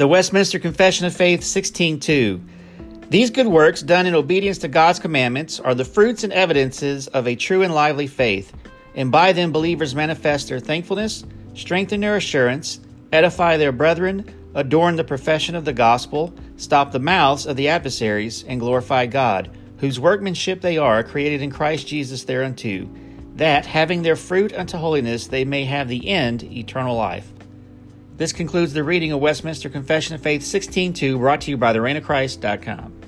The Westminster Confession of Faith 16:2. These good works done in obedience to God's commandments are the fruits and evidences of a true and lively faith, and by them believers manifest their thankfulness, strengthen their assurance, edify their brethren, adorn the profession of the gospel, stop the mouths of the adversaries, and glorify God, whose workmanship they are, created in Christ Jesus thereunto, that, having their fruit unto holiness, they may have the end, eternal life. This concludes the reading of Westminster Confession of Faith 16.2, brought to you by the Christ.com.